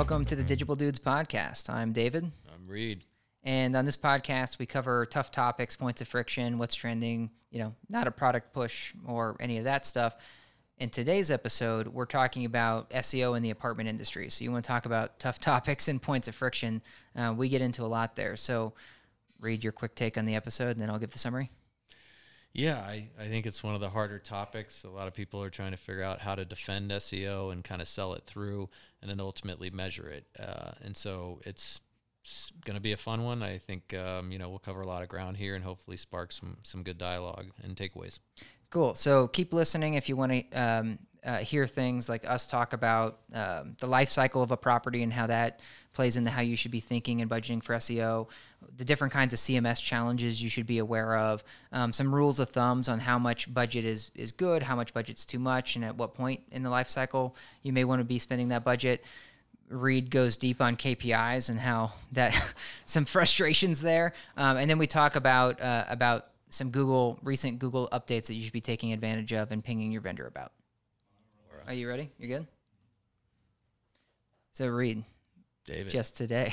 Welcome to the Digible Dudes podcast. I'm David. I'm Reed. And on this podcast, we cover tough topics, points of friction, what's trending, you know, not a product push or any of that stuff. In today's episode, we're talking about SEO in the apartment industry. So you want to talk about tough topics and points of friction. Uh, we get into a lot there. So Reed your quick take on the episode, and then I'll give the summary. Yeah, I, I think it's one of the harder topics. A lot of people are trying to figure out how to defend SEO and kind of sell it through and then ultimately measure it. Uh, and so it's, going to be a fun one. I think, um, you know, we'll cover a lot of ground here and hopefully spark some, some good dialogue and takeaways. Cool. So keep listening if you want to um, uh, hear things like us talk about um, the life cycle of a property and how that plays into how you should be thinking and budgeting for SEO, the different kinds of CMS challenges you should be aware of, um, some rules of thumbs on how much budget is is good, how much budget's too much, and at what point in the life cycle you may want to be spending that budget. Reed goes deep on KPIs and how that some frustrations there, um, and then we talk about uh, about some Google recent Google updates that you should be taking advantage of and pinging your vendor about. Are you ready? You're good. So Reed, David, just today,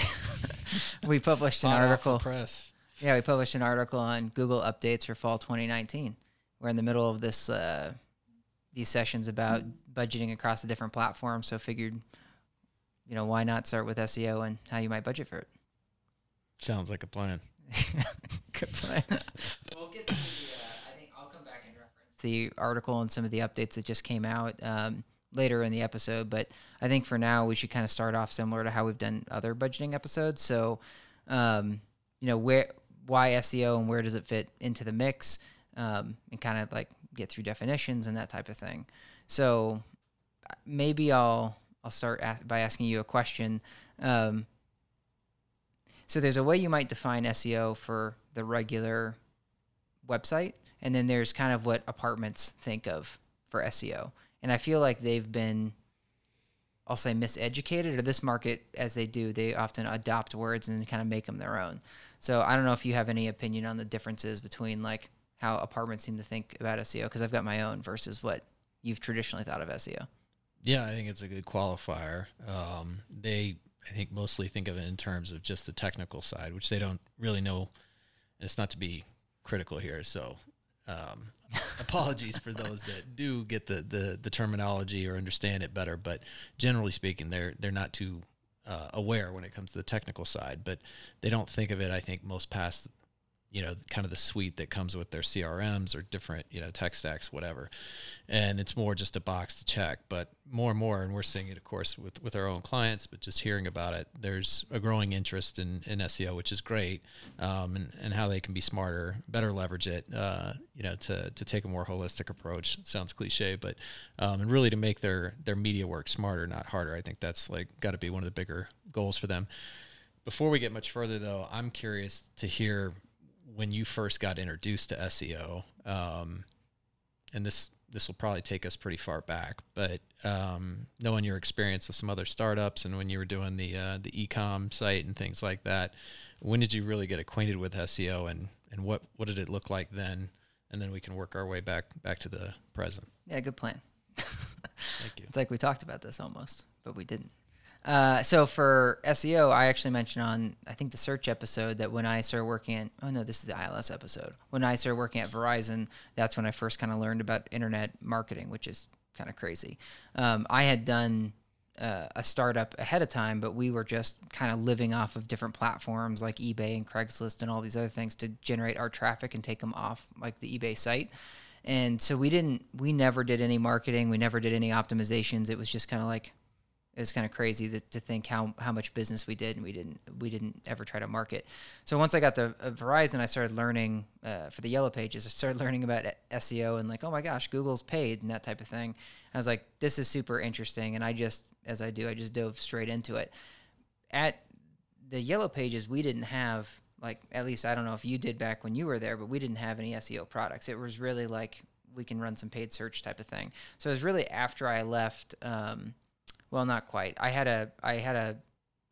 we published an Hot off the article. press. Yeah, we published an article on Google updates for fall 2019. We're in the middle of this uh, these sessions about budgeting across the different platforms. So figured, you know, why not start with SEO and how you might budget for it. Sounds like a plan. Good plan. we'll get the article and some of the updates that just came out um, later in the episode. But I think for now we should kind of start off similar to how we've done other budgeting episodes. So, um, you know, where why SEO and where does it fit into the mix, um, and kind of like get through definitions and that type of thing. So maybe I'll I'll start by asking you a question. Um, so there's a way you might define SEO for the regular website, and then there's kind of what apartments think of for SEO. And I feel like they've been, I'll say, miseducated, or this market, as they do, they often adopt words and kind of make them their own. So I don't know if you have any opinion on the differences between like how apartments seem to think about SEO, because I've got my own versus what you've traditionally thought of SEO. Yeah, I think it's a good qualifier. Um, they, I think, mostly think of it in terms of just the technical side, which they don't really know. And it's not to be critical here, so um, apologies for those that do get the, the the terminology or understand it better. But generally speaking, they're they're not too uh, aware when it comes to the technical side. But they don't think of it. I think most past you know kind of the suite that comes with their CRMs or different you know tech stacks whatever. And it's more just a box to check but more and more and we're seeing it of course with with our own clients but just hearing about it there's a growing interest in, in SEO which is great um, and, and how they can be smarter better leverage it uh, you know to, to take a more holistic approach. Sounds cliche but um, and really to make their their media work smarter not harder. I think that's like got to be one of the bigger goals for them. Before we get much further though I'm curious to hear when you first got introduced to SEO, um, and this this will probably take us pretty far back, but um, knowing your experience with some other startups and when you were doing the uh, the ecom site and things like that, when did you really get acquainted with SEO and and what what did it look like then? And then we can work our way back back to the present. Yeah, good plan. Thank you. It's like we talked about this almost, but we didn't. Uh, so for SEO, I actually mentioned on I think the search episode that when I started working at oh no, this is the ILS episode. When I started working at Verizon, that's when I first kind of learned about internet marketing, which is kind of crazy. Um, I had done uh, a startup ahead of time, but we were just kind of living off of different platforms like eBay and Craigslist and all these other things to generate our traffic and take them off like the eBay site. And so we didn't, we never did any marketing. We never did any optimizations. It was just kind of like, it was kind of crazy to, to think how, how much business we did and we didn't we didn't ever try to market. So once i got to uh, verizon i started learning uh, for the yellow pages i started learning about seo and like oh my gosh google's paid and that type of thing. I was like this is super interesting and i just as i do i just dove straight into it. At the yellow pages we didn't have like at least i don't know if you did back when you were there but we didn't have any seo products. It was really like we can run some paid search type of thing. So it was really after i left um, well not quite i had a i had a,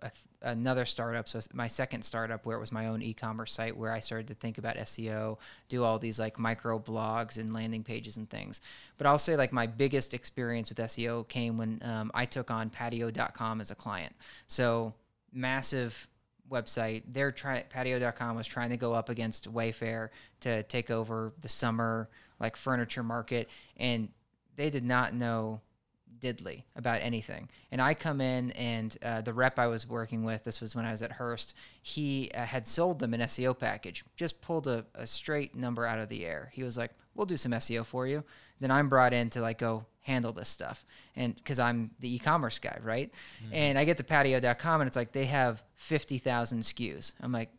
a, another startup. So my second startup, where it was my own e-commerce site, where I started to think about SEO, do all these like micro blogs and landing pages and things. But I'll say like my biggest experience with SEO came when um, I took on Patio.com as a client. So massive website. They're trying Patio.com was trying to go up against Wayfair to take over the summer like furniture market, and they did not know diddly about anything. And I come in, and uh, the rep I was working with, this was when I was at Hearst, he uh, had sold them an SEO package, just pulled a, a straight number out of the air. He was like, We'll do some SEO for you. Then I'm brought in to like go handle this stuff. And because I'm the e commerce guy, right? Mm-hmm. And I get to patio.com, and it's like they have 50,000 SKUs. I'm like,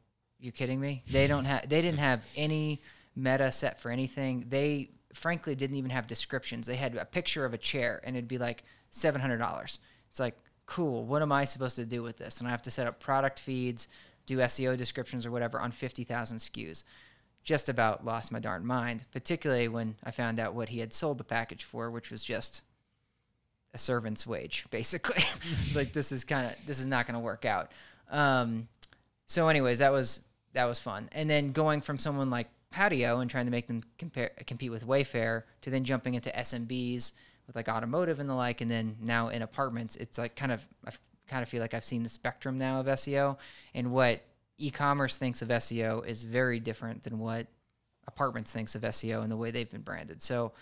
You're kidding me? They don't have, they didn't have any meta set for anything. They frankly didn't even have descriptions. They had a picture of a chair and it'd be like $700. It's like, cool, what am I supposed to do with this? And I have to set up product feeds, do SEO descriptions or whatever on 50,000 SKUs. Just about lost my darn mind, particularly when I found out what he had sold the package for, which was just a servant's wage, basically. like this is kind of this is not going to work out. Um, so, anyways, that was that was fun. And then going from someone like patio and trying to make them compare compete with Wayfair to then jumping into SMBs with like automotive and the like, and then now in apartments, it's like kind of I kind of feel like I've seen the spectrum now of SEO and what e-commerce thinks of SEO is very different than what apartments thinks of SEO and the way they've been branded. So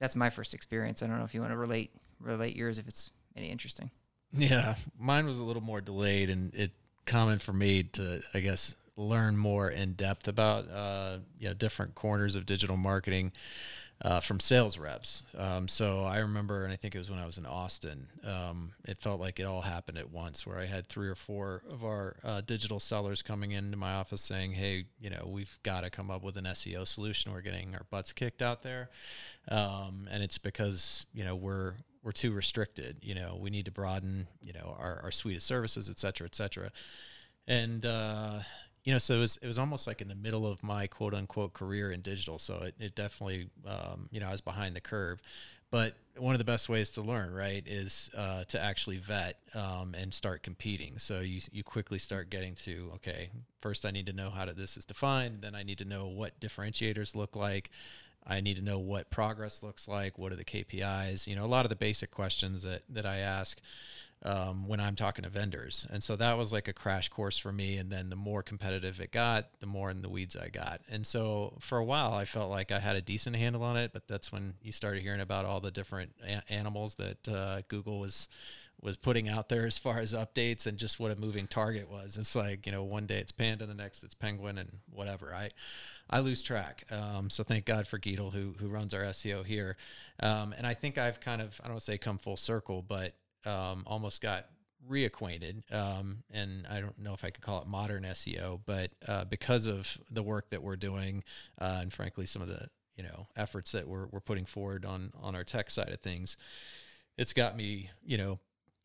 that's my first experience. I don't know if you want to relate relate yours if it's any interesting. Yeah, mine was a little more delayed and it common for me to I guess learn more in depth about uh, you know different corners of digital marketing uh, from sales reps. Um, so I remember, and I think it was when I was in Austin. Um, it felt like it all happened at once, where I had three or four of our uh, digital sellers coming into my office saying, "Hey, you know, we've got to come up with an SEO solution. We're getting our butts kicked out there, um, and it's because you know we're we're too restricted. You know, we need to broaden you know our, our suite of services, et cetera, et cetera." And uh, you know, so it was it was almost like in the middle of my quote unquote career in digital. So it, it definitely, um, you know, I was behind the curve. But one of the best ways to learn, right, is uh, to actually vet um, and start competing. So you you quickly start getting to okay, first I need to know how to, this is defined. Then I need to know what differentiators look like. I need to know what progress looks like. What are the KPIs? You know, a lot of the basic questions that that I ask um, when I'm talking to vendors. And so that was like a crash course for me. And then the more competitive it got, the more in the weeds I got. And so for a while, I felt like I had a decent handle on it. But that's when you started hearing about all the different a- animals that uh, Google was was putting out there as far as updates and just what a moving target was. It's like you know, one day it's panda, the next it's penguin, and whatever. I I lose track. Um, so thank God for Geetle, who who runs our SEO here. Um, and I think I've kind of I don't want to say come full circle, but um, almost got reacquainted, um, and I don't know if I could call it modern SEO, but uh, because of the work that we're doing, uh, and frankly, some of the you know efforts that we're we're putting forward on on our tech side of things, it's got me you know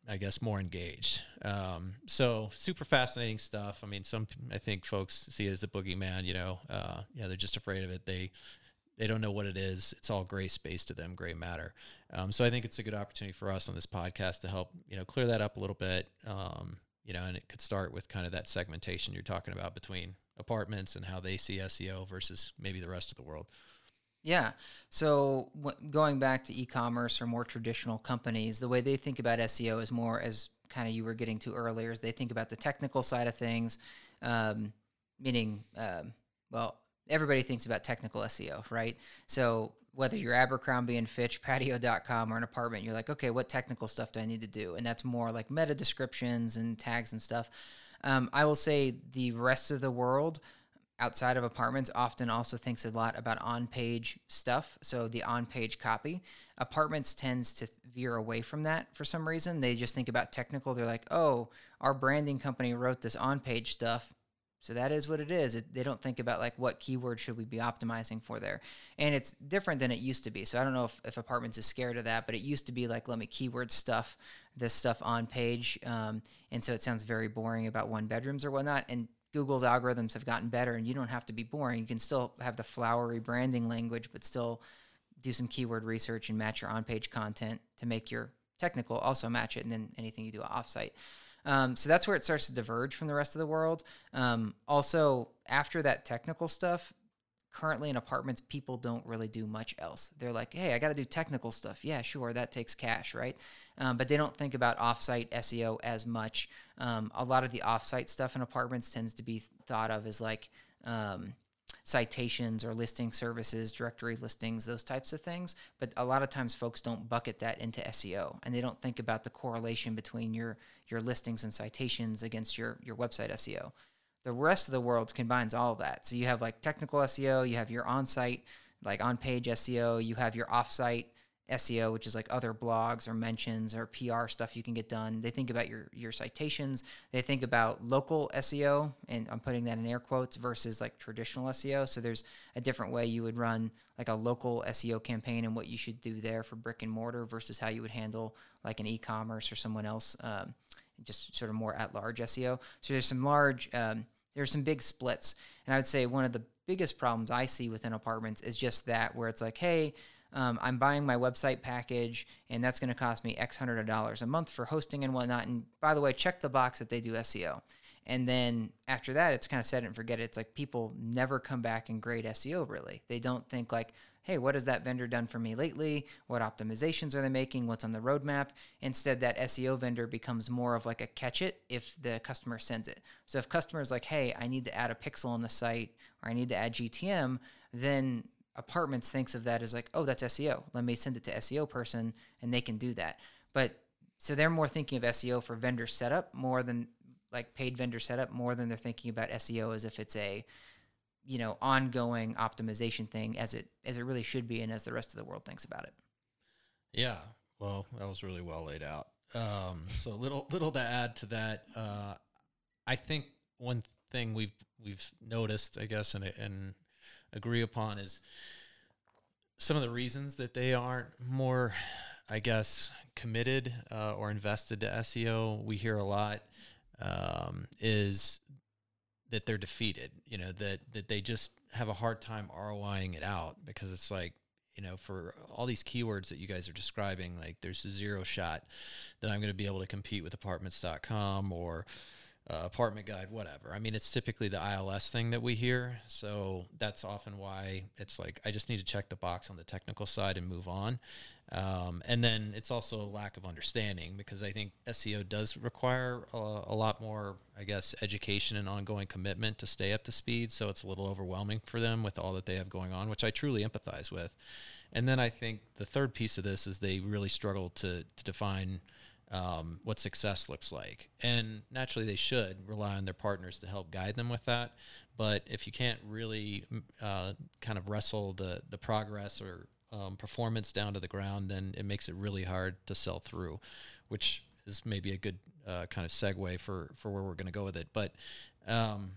I guess more engaged. Um, so super fascinating stuff. I mean, some I think folks see it as a boogeyman. You know, uh, yeah, they're just afraid of it. They they don't know what it is. It's all gray space to them, gray matter. Um, so I think it's a good opportunity for us on this podcast to help you know clear that up a little bit. Um, you know, and it could start with kind of that segmentation you're talking about between apartments and how they see SEO versus maybe the rest of the world. Yeah. So w- going back to e-commerce or more traditional companies, the way they think about SEO is more as kind of you were getting to earlier. Is they think about the technical side of things, um, meaning, um, well, everybody thinks about technical SEO, right? So whether you're Abercrombie and Fitch, patio.com, or an apartment, you're like, okay, what technical stuff do I need to do? And that's more like meta descriptions and tags and stuff. Um, I will say the rest of the world outside of apartments often also thinks a lot about on page stuff. So the on page copy. Apartments tends to veer away from that for some reason. They just think about technical. They're like, oh, our branding company wrote this on page stuff so that is what it is. It, they don't think about like what keyword should we be optimizing for there. And it's different than it used to be. So I don't know if, if apartments is scared of that, but it used to be like, let me keyword stuff, this stuff on page. Um, and so it sounds very boring about one bedrooms or whatnot. And Google's algorithms have gotten better and you don't have to be boring. You can still have the flowery branding language, but still do some keyword research and match your on page content to make your technical also match it. And then anything you do offsite. Um, so that's where it starts to diverge from the rest of the world. Um, also, after that technical stuff, currently in apartments, people don't really do much else. They're like, hey, I got to do technical stuff. Yeah, sure, that takes cash, right? Um, but they don't think about offsite SEO as much. Um, a lot of the offsite stuff in apartments tends to be thought of as like um, citations or listing services, directory listings, those types of things. But a lot of times folks don't bucket that into SEO and they don't think about the correlation between your your listings and citations against your your website SEO. The rest of the world combines all that. So you have like technical SEO, you have your on-site like on-page SEO, you have your off-site SEO, which is like other blogs or mentions or PR stuff you can get done. They think about your your citations. They think about local SEO, and I'm putting that in air quotes versus like traditional SEO. So there's a different way you would run like a local SEO campaign and what you should do there for brick and mortar versus how you would handle like an e-commerce or someone else, um, just sort of more at large SEO. So there's some large, um, there's some big splits, and I would say one of the biggest problems I see within apartments is just that where it's like, hey um, I'm buying my website package, and that's going to cost me X hundred of dollars a month for hosting and whatnot. And by the way, check the box that they do SEO. And then after that, it's kind of set and forget it. It's like people never come back and grade SEO really. They don't think like, hey, what has that vendor done for me lately? What optimizations are they making? What's on the roadmap? Instead, that SEO vendor becomes more of like a catch it if the customer sends it. So if customers like, hey, I need to add a pixel on the site or I need to add GTM, then apartments thinks of that as like, oh, that's SEO. Let me send it to SEO person and they can do that. But so they're more thinking of SEO for vendor setup more than like paid vendor setup more than they're thinking about SEO as if it's a you know ongoing optimization thing as it as it really should be and as the rest of the world thinks about it. Yeah, well, that was really well laid out. Um, so little little to add to that. Uh, I think one thing we've we've noticed, I guess, in and and agree upon is some of the reasons that they aren't more, I guess, committed uh, or invested to SEO. We hear a lot um, is that they're defeated. You know that that they just have a hard time ROIing it out because it's like you know for all these keywords that you guys are describing like there's a zero shot that i'm going to be able to compete with apartments.com or uh, apartment guide, whatever. I mean, it's typically the ILS thing that we hear. So that's often why it's like, I just need to check the box on the technical side and move on. Um, and then it's also a lack of understanding because I think SEO does require a, a, lot more, I guess, education and ongoing commitment to stay up to speed. So it's a little overwhelming for them with all that they have going on, which I truly empathize with. And then I think the third piece of this is they really struggle to, to define um, what success looks like. And naturally, they should rely on their partners to help guide them with that. But if you can't really uh, kind of wrestle the, the progress or um, performance down to the ground, then it makes it really hard to sell through, which is maybe a good uh, kind of segue for, for where we're going to go with it. But um,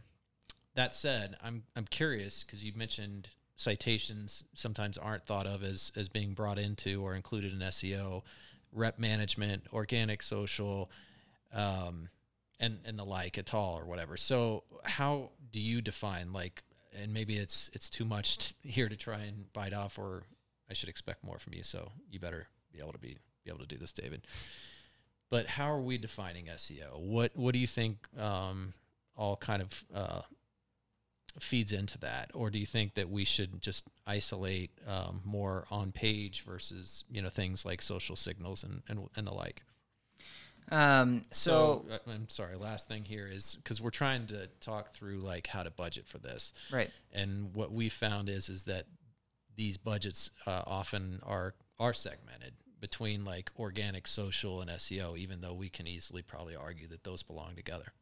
that said, I'm, I'm curious because you mentioned citations sometimes aren't thought of as, as being brought into or included in SEO rep management, organic social, um, and and the like at all or whatever. So how do you define like? And maybe it's it's too much t- here to try and bite off, or I should expect more from you. So you better be able to be be able to do this, David. But how are we defining SEO? What what do you think? Um, all kind of uh, feeds into that, or do you think that we should just isolate um, more on page versus you know things like social signals and and, and the like? Um, so, so uh, I'm sorry. Last thing here is because we're trying to talk through like how to budget for this, right? And what we found is is that these budgets uh, often are are segmented between like organic, social, and SEO, even though we can easily probably argue that those belong together.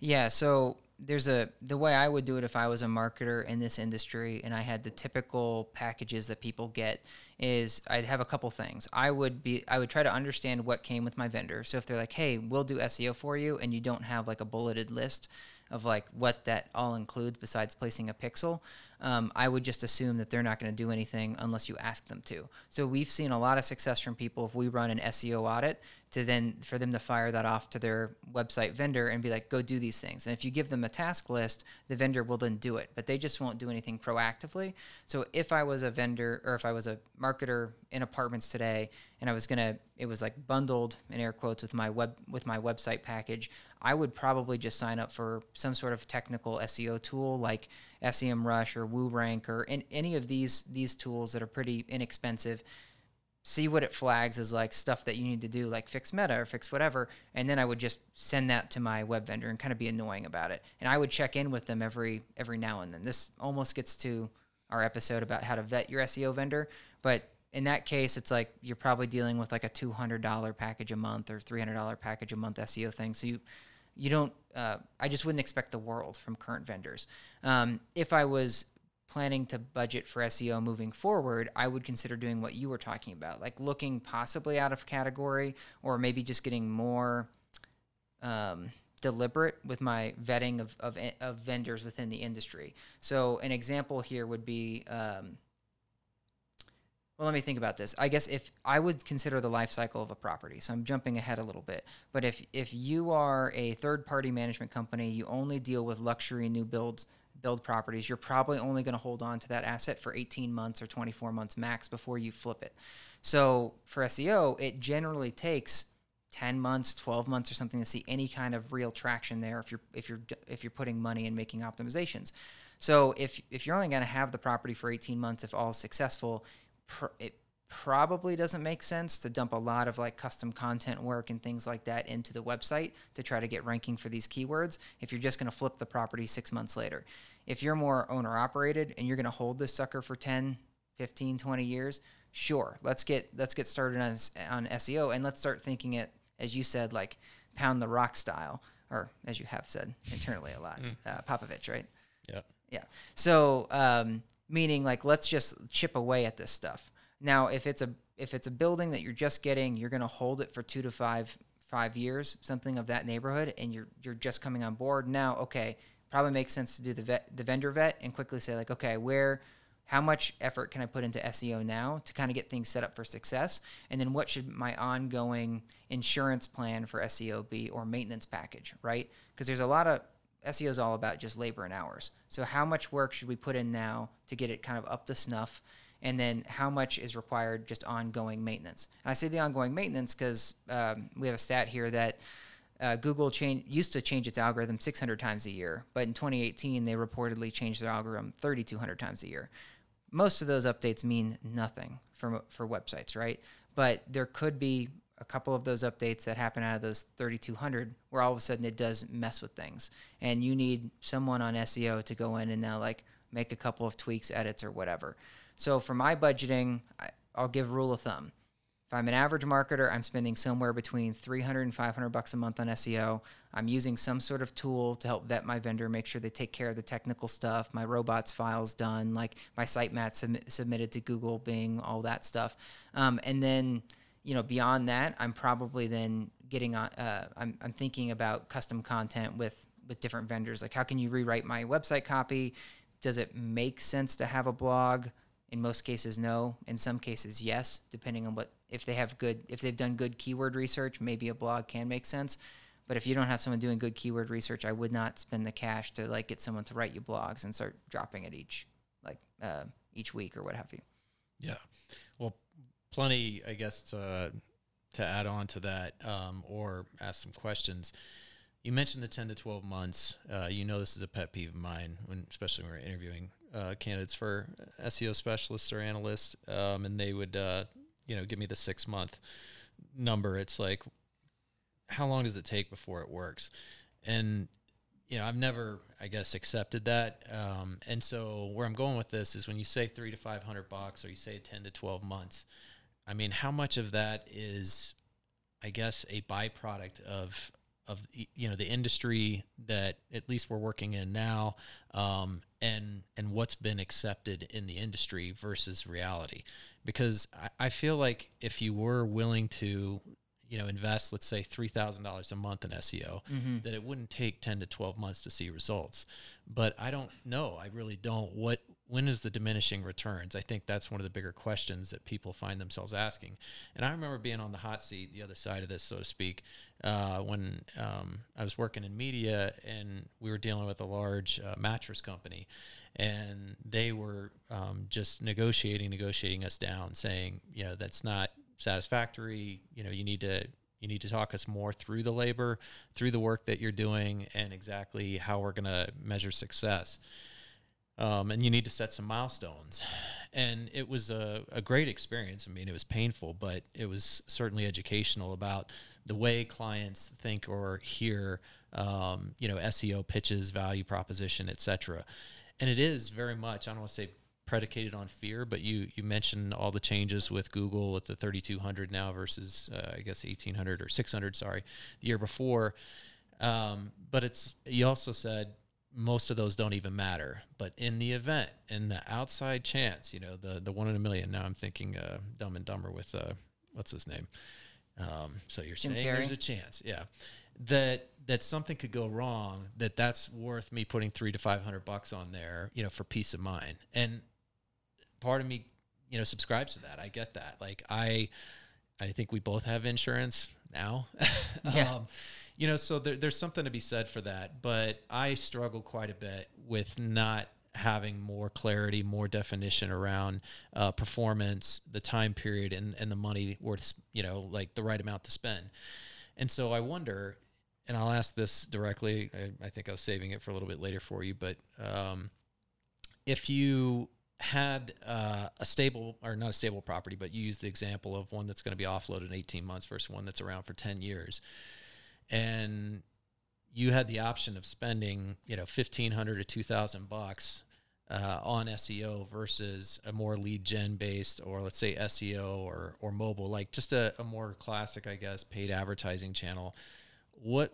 Yeah, so there's a the way I would do it if I was a marketer in this industry and I had the typical packages that people get is I'd have a couple things. I would be I would try to understand what came with my vendor. So if they're like, "Hey, we'll do SEO for you," and you don't have like a bulleted list of like what that all includes besides placing a pixel, um, I would just assume that they're not going to do anything unless you ask them to. So we've seen a lot of success from people if we run an SEO audit to then for them to fire that off to their website vendor and be like, go do these things. And if you give them a task list, the vendor will then do it, but they just won't do anything proactively. So if I was a vendor or if I was a marketer in apartments today and I was gonna, it was like bundled in air quotes with my web with my website package, I would probably just sign up for some sort of technical SEO tool like SEMrush or WooRank or in, any of these these tools that are pretty inexpensive. See what it flags as like stuff that you need to do, like fix meta or fix whatever, and then I would just send that to my web vendor and kind of be annoying about it. And I would check in with them every every now and then. This almost gets to our episode about how to vet your SEO vendor, but in that case, it's like you're probably dealing with like a two hundred dollar package a month or three hundred dollar package a month SEO thing. So you you don't. Uh, I just wouldn't expect the world from current vendors. Um, if I was planning to budget for SEO moving forward, I would consider doing what you were talking about, like looking possibly out of category or maybe just getting more um, deliberate with my vetting of, of, of, vendors within the industry. So, an example here would be um, well, let me think about this. I guess if I would consider the life cycle of a property, so I'm jumping ahead a little bit. But if if you are a third party management company, you only deal with luxury new builds build properties, you're probably only going to hold on to that asset for 18 months or 24 months max before you flip it. So for SEO, it generally takes 10 months, 12 months or something to see any kind of real traction there if you're if you're if you're putting money and making optimizations. So if if you're only going to have the property for 18 months if all successful, pr- it probably doesn't make sense to dump a lot of like custom content work and things like that into the website to try to get ranking for these keywords if you're just going to flip the property six months later. If you're more owner operated and you're going to hold this sucker for 10, 15, 20 years, sure, let's get let's get started on on SEO and let's start thinking it as you said like pound the rock style or as you have said internally a lot, mm. uh, Popovich, right? Yeah. Yeah. So um, meaning like let's just chip away at this stuff. Now, if it's a if it's a building that you're just getting, you're going to hold it for 2 to 5 5 years, something of that neighborhood and you're you're just coming on board. Now, okay, probably makes sense to do the vet, the vendor vet and quickly say like, okay, where how much effort can I put into SEO now to kind of get things set up for success? And then what should my ongoing insurance plan for SEO be or maintenance package, right? Because there's a lot of SEO is all about just labor and hours. So how much work should we put in now to get it kind of up the snuff? And then how much is required just ongoing maintenance? And I say the ongoing maintenance because um, we have a stat here that uh, Google change, used to change its algorithm 600 times a year, but in 2018 they reportedly changed their algorithm 3,200 times a year. Most of those updates mean nothing for for websites, right? But there could be a couple of those updates that happen out of those 3200 where all of a sudden it does mess with things. And you need someone on SEO to go in and now like make a couple of tweaks edits or whatever. So for my budgeting I, will give rule of thumb. If I'm an average marketer I'm spending somewhere between 300 and 500 bucks a month on SEO I'm using some sort of tool to help vet my vendor make sure they take care of the technical stuff my robots files done like my sitemap sub- submitted to Google Bing all that stuff. Um, and then you know, beyond that, I'm probably then getting on. Uh, I'm I'm thinking about custom content with with different vendors. Like, how can you rewrite my website copy? Does it make sense to have a blog? In most cases, no. In some cases, yes. Depending on what if they have good if they've done good keyword research, maybe a blog can make sense. But if you don't have someone doing good keyword research, I would not spend the cash to like get someone to write you blogs and start dropping it each like uh, each week or what have you. Yeah. Plenty, I guess, to to add on to that um, or ask some questions. You mentioned the ten to twelve months. Uh, you know this is a pet peeve of mine, when especially when we're interviewing uh, candidates for SEO specialists or analysts, um, and they would, uh, you know, give me the six month number. It's like, how long does it take before it works? And you know, I've never, I guess, accepted that. Um, and so where I'm going with this is when you say three to five hundred bucks, or you say ten to twelve months I mean, how much of that is, I guess, a byproduct of of you know the industry that at least we're working in now, um, and and what's been accepted in the industry versus reality, because I, I feel like if you were willing to you know invest let's say $3000 a month in seo mm-hmm. that it wouldn't take 10 to 12 months to see results but i don't know i really don't what when is the diminishing returns? I think that's one of the bigger questions that people find themselves asking. And I remember being on the hot seat, the other side of this, so to speak, uh, when um, I was working in media and we were dealing with a large uh, mattress company. And they were um, just negotiating, negotiating us down, saying, you know, that's not satisfactory. You know, you need to You need to talk us more through the labor, through the work that you're doing, and exactly how we're going to measure success. Um, and you need to set some milestones. And it was a, a great experience. I mean, it was painful, but it was certainly educational about the way clients think or hear, um, you know, SEO pitches, value proposition, etc. And it is very much, I don't want to say predicated on fear, but you you mentioned all the changes with Google with the 3200 now versus uh, I guess 1800 or 600, sorry, the year before. Um, but it's you also said most of those don't even matter. But in the event, in the outside chance, you know, the the one in a million. Now I'm thinking uh, Dumb and Dumber with uh, what's his name. Um, so you're saying there's a chance, yeah, that that something could go wrong. That that's worth me putting three to five hundred bucks on there, you know, for peace of mind. And part of me, you know, subscribes to that. I get that. Like I, I think we both have insurance now. Yeah. um, you know, so there, there's something to be said for that. But I struggle quite a bit with not having more clarity, more definition around uh, performance, the time period, and, and the money worth, you know, like the right amount to spend. And so I wonder, and I'll ask this directly. I, I think I was saving it for a little bit later for you, but um, if you had uh, a stable or not a stable property, but you use the example of one that's going to be offloaded in 18 months versus one that's around for 10 years, and you had the option of spending, you know, 1500 to 2000 bucks uh, on SEO versus a more lead gen based, or let's say SEO or or mobile, like just a, a more classic, I guess, paid advertising channel. What?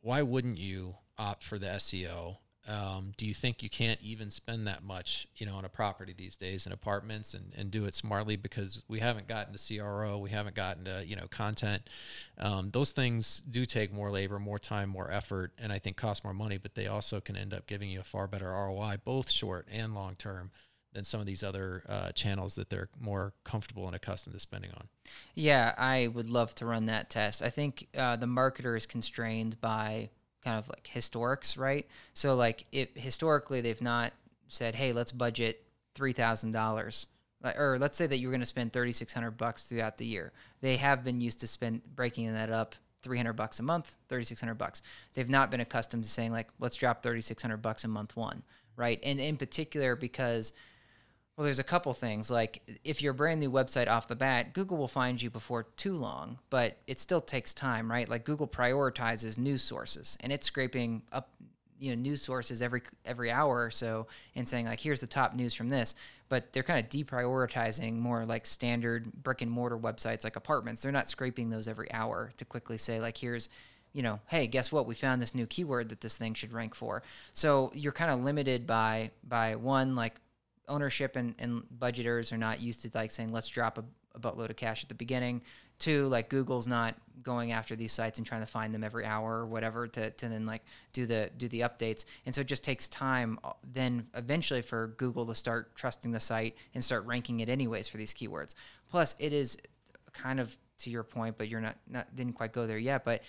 Why wouldn't you opt for the SEO? Um, do you think you can't even spend that much, you know, on a property these days in apartments and, and do it smartly because we haven't gotten to CRO, we haven't gotten to, you know, content. Um, those things do take more labor, more time, more effort, and I think cost more money, but they also can end up giving you a far better ROI, both short and long term, than some of these other uh, channels that they're more comfortable and accustomed to spending on. Yeah, I would love to run that test. I think uh, the marketer is constrained by kind of like historics, right? So like it historically they've not said, "Hey, let's budget three thousand dollars," or let's say that you're going to spend thirty six hundred bucks throughout the year. They have been used to spend breaking that up. 300 bucks a month 3600 bucks they've not been accustomed to saying like let's drop 3600 bucks in month one right and in particular because well, there's a couple things. Like if you're a brand new website off the bat, Google will find you before too long, but it still takes time, right? Like Google prioritizes news sources and it's scraping up, you know, news sources every every hour or so and saying like, here's the top news from this. But they're kind of deprioritizing more like standard brick and mortar websites like apartments. They're not scraping those every hour to quickly say like, here's you know, hey, guess what? We found this new keyword that this thing should rank for. So you're kind of limited by by one like ownership and, and budgeters are not used to like saying let's drop a, a buttload of cash at the beginning. Two like google's not going after these sites and trying to find them every hour or whatever to, to then like do the do the updates. And so it just takes time uh, then eventually for google to start trusting the site and start ranking it anyways for these keywords. Plus it is kind of to your point but you're not, not didn't quite go there yet but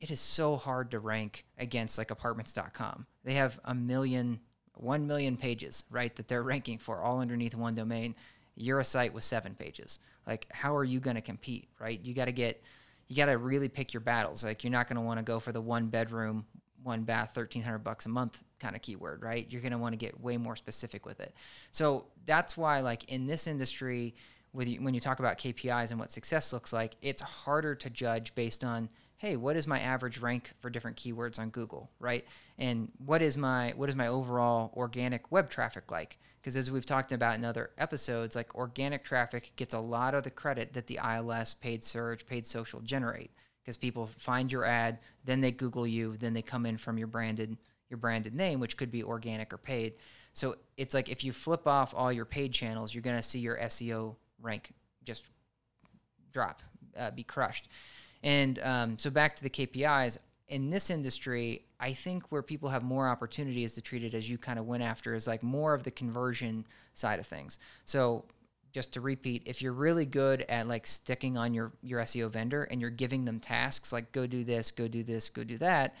it is so hard to rank against like apartments.com they have a million 1 million pages, right, that they're ranking for all underneath one domain. You're a site with seven pages. Like, how are you going to compete, right? You got to get, you got to really pick your battles. Like, you're not going to want to go for the one bedroom, one bath, 1300 bucks a month kind of keyword, right? You're going to want to get way more specific with it. So that's why, like, in this industry, with you, when you talk about KPIs and what success looks like, it's harder to judge based on hey, what is my average rank for different keywords on Google, right? And what is my what is my overall organic web traffic like? Because as we've talked about in other episodes, like organic traffic gets a lot of the credit that the ILS, paid search, paid social generate. Because people find your ad, then they Google you, then they come in from your branded your branded name, which could be organic or paid. So it's like if you flip off all your paid channels, you're going to see your SEO rank just drop, uh, be crushed. And um, so back to the KPIs in this industry, I think where people have more opportunity is to treat it as you kind of went after is like more of the conversion side of things. So just to repeat, if you're really good at like sticking on your your SEO vendor and you're giving them tasks like go do this, go do this, go do that,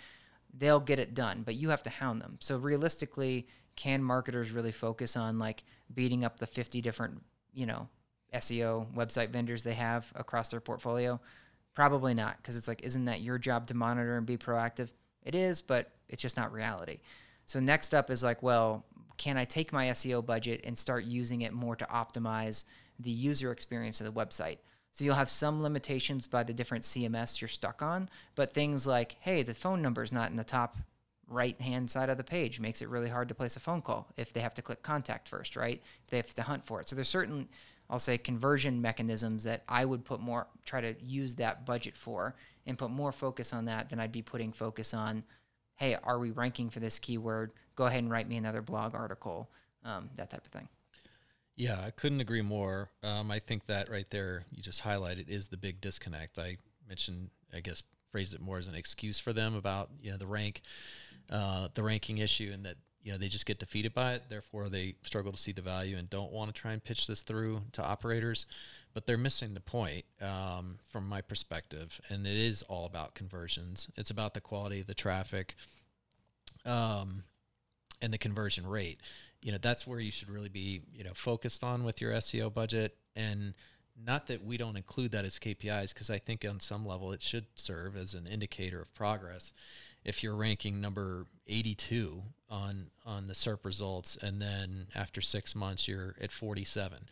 they'll get it done, but you have to hound them. So realistically, can marketers really focus on like beating up the 50 different, you know, SEO website vendors they have across their portfolio? Probably not, because it's like, isn't that your job to monitor and be proactive? It is, but it's just not reality. So next up is like, well, can I take my SEO budget and start using it more to optimize the user experience of the website? So you'll have some limitations by the different CMS you're stuck on, but things like, hey, the phone number is not in the top right hand side of the page makes it really hard to place a phone call if they have to click contact first, right? If they have to hunt for it. So there's certain I'll say conversion mechanisms that I would put more try to use that budget for and put more focus on that than I'd be putting focus on hey, are we ranking for this keyword? Go ahead and write me another blog article, um, that type of thing. Yeah, I couldn't agree more. Um, I think that right there, you just highlighted, is the big disconnect. I mentioned, I guess, phrased it more as an excuse for them about you know the rank, uh, the ranking issue, and that you know they just get defeated by it. Therefore they struggle to see the value and don't want to try and pitch this through to operators. But they're missing the point um, from my perspective and it is all about conversions. It's about the quality of the traffic um, and the conversion rate. You know that's where you should really be you know focused on with your seo budget. And not that we don't include that as kpis because i think on some level it should serve as an indicator of progress if you're ranking number 82 on on the SERP results, and then after six months you're at 47.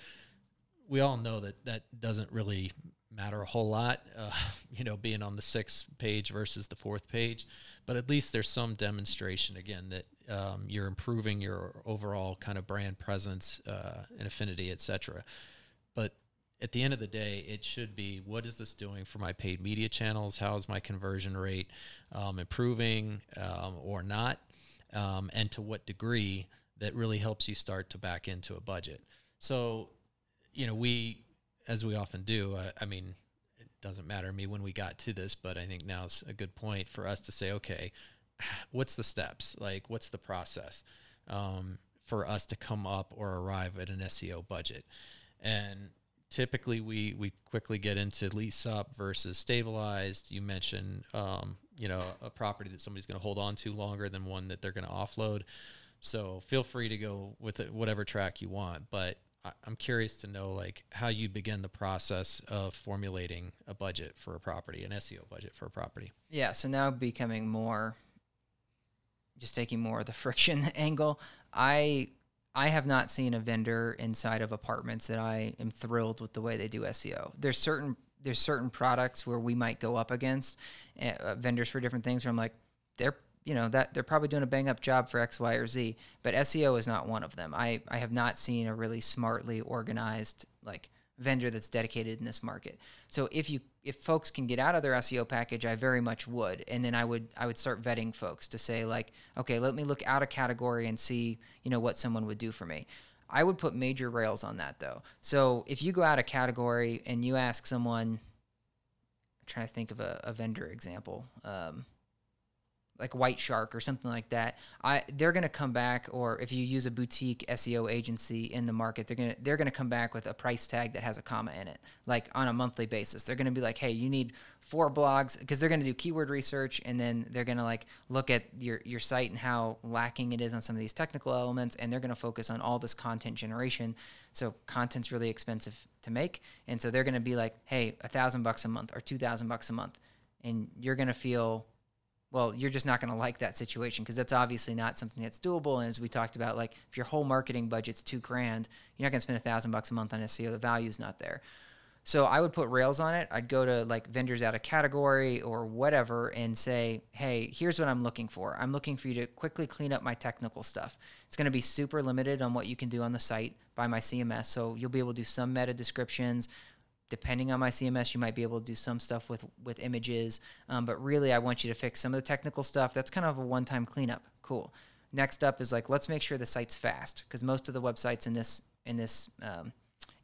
We all know that that doesn't really matter a whole lot, uh, you know, being on the sixth page versus the fourth page. But at least there's some demonstration again that um, you're improving your overall kind of brand presence uh, and affinity, etc. But at the end of the day, it should be what is this doing for my paid media channels? How is my conversion rate um, improving um, or not? um, and to what degree that really helps you start to back into a budget. So, you know, we, as we often do, uh, I mean, it doesn't matter to me when we got to this, but I think now's a good point for us to say, okay, what's the steps? Like, what's the process um, for us to come up or arrive at an SEO budget? And typically we we quickly get into lease up versus stabilized. You mentioned um, you know a property that somebody's going to hold on to longer than one that they're going to offload. So feel free to go with it, whatever track you want, but I, I'm curious to know like how you begin the process of formulating a budget for a property, an SEO budget for a property. Yeah, so now becoming more just taking more of the friction angle. I I have not seen a vendor inside of apartments that I am thrilled with the way they do SEO. There's certain there's certain products where we might go up against uh, vendors for different things where I'm like they're you know that they're probably doing a bang up job for X, Y, or Z, but SEO is not one of them. I I have not seen a really smartly organized like vendor that's dedicated in this market. So if you if folks can get out of their SEO package, I very much would. And then I would I would start vetting folks to say like, okay, let me look out a category and see, you know, what someone would do for me. I would put major rails on that though. So if you go out a category and you ask someone I'm trying to think of a, a vendor example. Um, like White Shark or something like that, I they're gonna come back. Or if you use a boutique SEO agency in the market, they're gonna they're gonna come back with a price tag that has a comma in it, like on a monthly basis. They're gonna be like, hey, you need four blogs because they're gonna do keyword research and then they're gonna like look at your your site and how lacking it is on some of these technical elements, and they're gonna focus on all this content generation. So content's really expensive to make, and so they're gonna be like, hey, a thousand bucks a month or two thousand bucks a month, and you're gonna feel well, you're just not going to like that situation because that's obviously not something that's doable. And as we talked about, like if your whole marketing budget's two grand, you're not going to spend a thousand bucks a month on SEO. The value's not there. So I would put rails on it. I'd go to like vendors out of category or whatever and say, hey, here's what I'm looking for. I'm looking for you to quickly clean up my technical stuff. It's going to be super limited on what you can do on the site by my CMS. So you'll be able to do some meta descriptions, depending on my CMS, you might be able to do some stuff with with images. Um, but really, I want you to fix some of the technical stuff. That's kind of a one time cleanup. Cool. Next up is like let's make sure the site's fast because most of the websites in this in this um,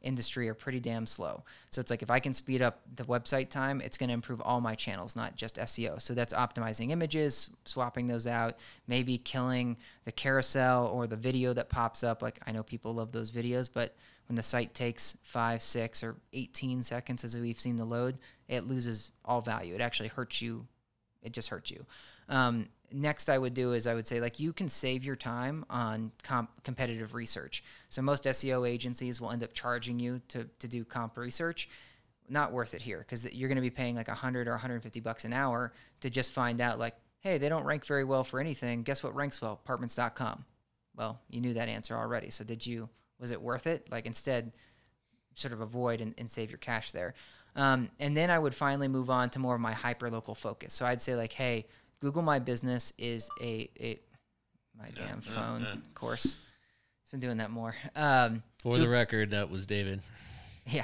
industry are pretty damn slow. So it's like if I can speed up the website time, it's going to improve all my channels, not just SEO. So that's optimizing images, swapping those out, maybe killing the carousel or the video that pops up. Like I know people love those videos, but when the site takes five, six, or 18 seconds, as we've seen the load, it loses all value. It actually hurts you. It just hurts you. Um, next, I would do is I would say, like, you can save your time on comp- competitive research. So, most SEO agencies will end up charging you to, to do comp research. not worth it here because you're going to be paying like 100 or 150 bucks an hour to just find out like hey they don't rank very well for anything guess what ranks well apartments.com well you knew that answer already so did you was it worth it? Like instead sort of avoid and, and save your cash there. Um, and then i would finally move on to more of my hyper local focus. So i'd say like hey google my business is a, a my damn phone of course. It's been doing that more. Um, For the record, that was David. yeah.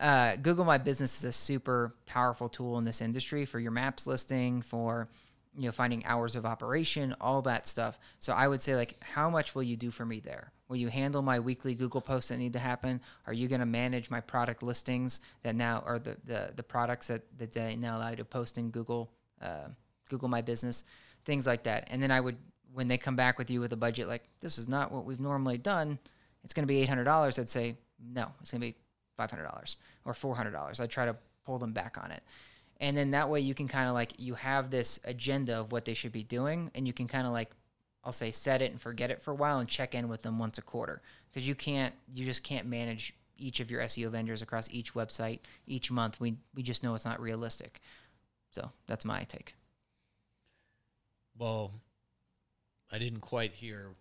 Uh, Google My Business is a super powerful tool in this industry for your maps listing, for you know finding hours of operation, all that stuff. So I would say like, how much will you do for me there? Will you handle my weekly Google posts that need to happen? Are you going to manage my product listings that now are the, the the products that that they now allow you to post in Google uh, Google My Business, things like that. And then I would when they come back with you with a budget like this is not what we've normally done, it's going to be eight hundred dollars. I'd say no, it's going to be $500 or $400. I try to pull them back on it. And then that way you can kind of like, you have this agenda of what they should be doing, and you can kind of like, I'll say set it and forget it for a while and check in with them once a quarter. Because you can't, you just can't manage each of your SEO vendors across each website each month. We, we just know it's not realistic. So that's my take. Well, I didn't quite hear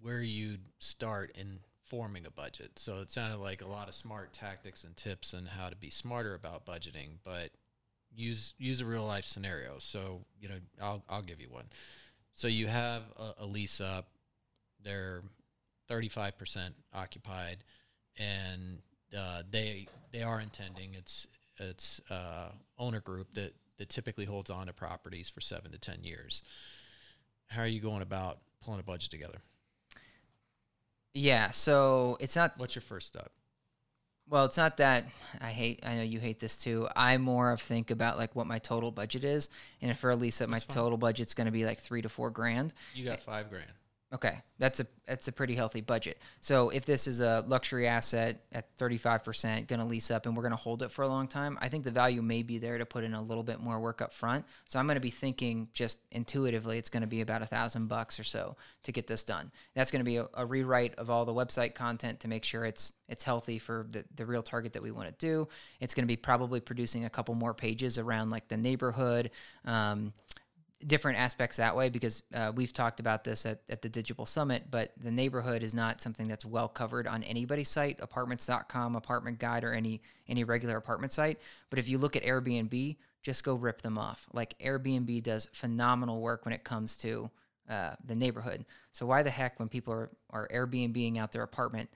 where you'd start in forming a budget. So it sounded like a lot of smart tactics and tips on how to be smarter about budgeting, but use use a real life scenario. So, you know, I'll I'll give you one. So you have a, a lease up, they're 35% occupied and uh, they they are intending it's it's uh, owner group that that typically holds on to properties for 7 to 10 years. How are you going about pulling a budget together? Yeah. So it's not What's your first step? Well, it's not that I hate. I know you hate this too. I more of think about like what my total budget is, and if for a lease up, my total budget's going to be like three to four grand. You got five grand. Okay, that's a that's a pretty healthy budget. So if this is a luxury asset at thirty five percent, going to lease up, and we're going to hold it for a long time, I think the value may be there to put in a little bit more work up front. So I'm going to be thinking just intuitively, it's going to be about a thousand bucks or so to get this done. That's going to be a, a rewrite of all the website content to make sure it's it's healthy for the the real target that we want to do. It's going to be probably producing a couple more pages around like the neighborhood. Um, different aspects that way because uh, we've talked about this at, at the digital summit but the neighborhood is not something that's well covered on anybody's site apartments.com apartment guide or any any regular apartment site. But if you look at airbnb just go rip them off. Like airbnb does phenomenal work when it comes to uh, the neighborhood. So why the heck when people are, are airbnbing out their apartment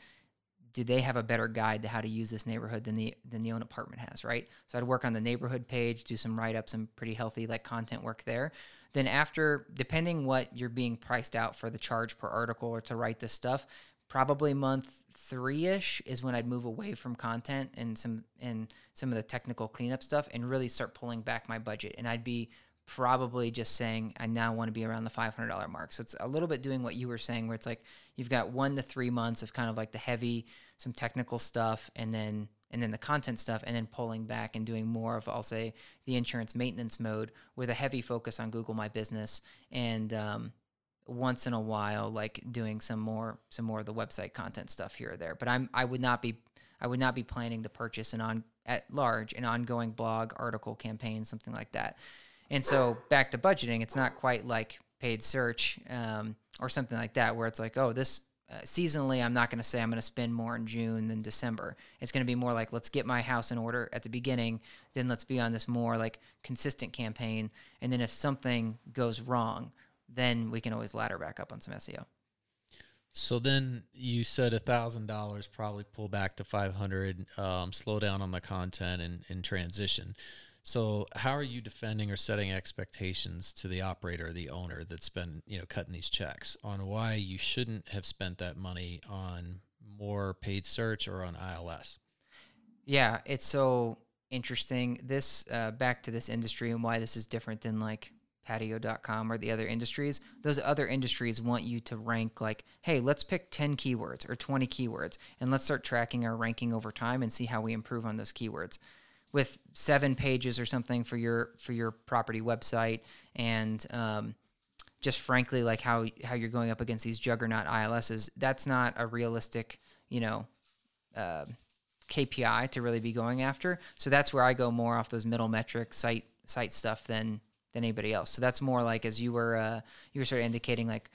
do they have a better guide to how to use this neighborhood than the than the own apartment has, right? So I'd work on the neighborhood page, do some write ups, some pretty healthy like content work there. Then after, depending what you're being priced out for the charge per article or to write this stuff, probably month three ish is when I'd move away from content and some and some of the technical cleanup stuff and really start pulling back my budget. And I'd be probably just saying I now want to be around the $500 mark. So it's a little bit doing what you were saying, where it's like you've got one to three months of kind of like the heavy, some technical stuff, and then and then the content stuff, and then pulling back and doing more of I'll say the insurance maintenance mode with a heavy focus on Google My Business and um, once in a while like doing some more some more of the website content stuff here or there. But I'm I would not be I would not be planning to purchase an on at large an ongoing blog article campaign something like that. And so back to budgeting, it's not quite like paid search um, or something like that, where it's like, oh, this uh, seasonally, I'm not going to say I'm going to spend more in June than December. It's going to be more like, let's get my house in order at the beginning, then let's be on this more like consistent campaign. And then if something goes wrong, then we can always ladder back up on some SEO. So then you said a thousand dollars, probably pull back to five hundred, um, slow down on the content and, and transition. So how are you defending or setting expectations to the operator, the owner that's been you know cutting these checks on why you shouldn't have spent that money on more paid search or on ILS? Yeah, it's so interesting. This uh, back to this industry and why this is different than like patio.com or the other industries. Those other industries want you to rank like, hey, let's pick 10 keywords or 20 keywords and let's start tracking our ranking over time and see how we improve on those keywords. With seven pages or something for your for your property website and um, just frankly like how how you're going up against these juggernaut ILSs, that's not a realistic, you know, uh, KPI to really be going after. So that's where I go more off those middle metric site site stuff than than anybody else. So that's more like as you were uh, you were sort of indicating like